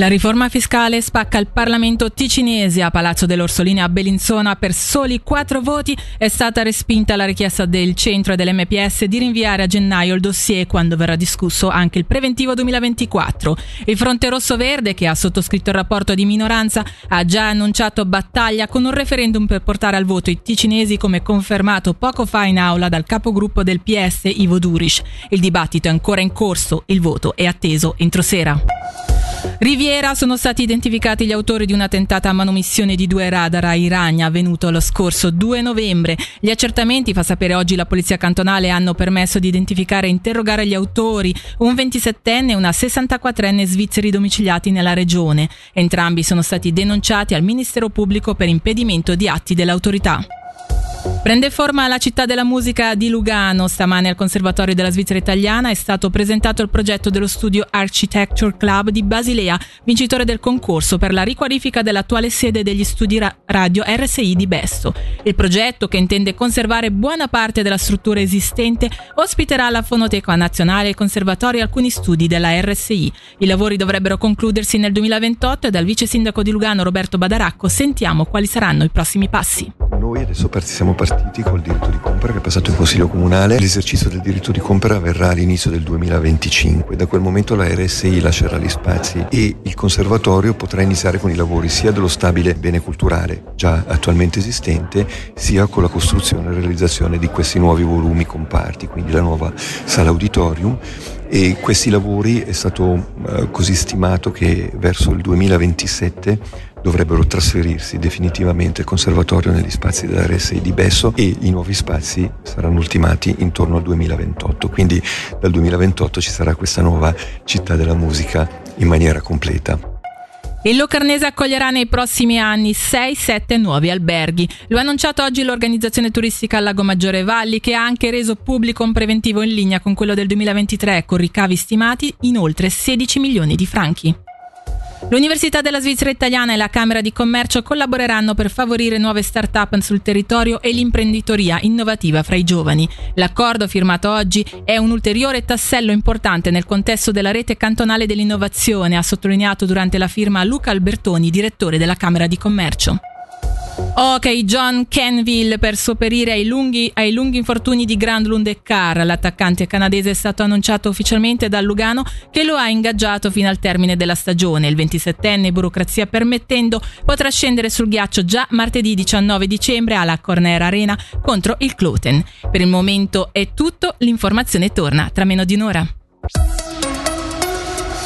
La riforma fiscale spacca il Parlamento ticinese a Palazzo dell'Orsolini a Bellinzona per soli quattro voti. È stata respinta la richiesta del centro e dell'MPS di rinviare a gennaio il dossier quando verrà discusso anche il preventivo 2024. Il Fronte Rosso Verde, che ha sottoscritto il rapporto di minoranza, ha già annunciato battaglia con un referendum per portare al voto i ticinesi come confermato poco fa in aula dal capogruppo del PS Ivo Durish. Il dibattito è ancora in corso, il voto è atteso entro sera. Riviera sono stati identificati gli autori di una tentata manomissione di due radar a Iragna avvenuto lo scorso 2 novembre. Gli accertamenti, fa sapere oggi la polizia cantonale, hanno permesso di identificare e interrogare gli autori, un 27enne e una 64enne svizzeri domiciliati nella regione. Entrambi sono stati denunciati al Ministero Pubblico per impedimento di atti dell'autorità. Prende forma la città della musica di Lugano. Stamane al Conservatorio della Svizzera Italiana è stato presentato il progetto dello studio Architecture Club di Basilea, vincitore del concorso per la riqualifica dell'attuale sede degli studi radio RSI di Besto. Il progetto, che intende conservare buona parte della struttura esistente, ospiterà alla Fonoteca Nazionale e Conservatorio alcuni studi della RSI. I lavori dovrebbero concludersi nel 2028 e dal vice sindaco di Lugano Roberto Badaracco sentiamo quali saranno i prossimi passi. Noi adesso siamo partiti col diritto di compra che è passato in Consiglio Comunale. L'esercizio del diritto di compra avverrà all'inizio del 2025. Da quel momento la RSI lascerà gli spazi e il conservatorio potrà iniziare con i lavori sia dello stabile bene culturale già attualmente esistente, sia con la costruzione e realizzazione di questi nuovi volumi comparti, quindi la nuova sala auditorium e questi lavori è stato eh, così stimato che verso il 2027 dovrebbero trasferirsi definitivamente il conservatorio negli spazi della RSI di Besso e i nuovi spazi saranno ultimati intorno al 2028. Quindi dal 2028 ci sarà questa nuova città della musica in maniera completa. Il Locarnese accoglierà nei prossimi anni 6-7 nuovi alberghi. Lo ha annunciato oggi l'organizzazione turistica Lago Maggiore Valli che ha anche reso pubblico un preventivo in linea con quello del 2023 con ricavi stimati in oltre 16 milioni di franchi. L'Università della Svizzera Italiana e la Camera di Commercio collaboreranno per favorire nuove start-up sul territorio e l'imprenditoria innovativa fra i giovani. L'accordo firmato oggi è un ulteriore tassello importante nel contesto della rete cantonale dell'innovazione, ha sottolineato durante la firma Luca Albertoni, direttore della Camera di Commercio. Ok, John Kenville per sopperire ai lunghi, ai lunghi infortuni di Grandlund e. L'attaccante canadese è stato annunciato ufficialmente dal Lugano che lo ha ingaggiato fino al termine della stagione. Il 27enne, burocrazia permettendo, potrà scendere sul ghiaccio già martedì 19 dicembre alla Corner Arena contro il Cloten. Per il momento è tutto, l'informazione torna tra meno di un'ora.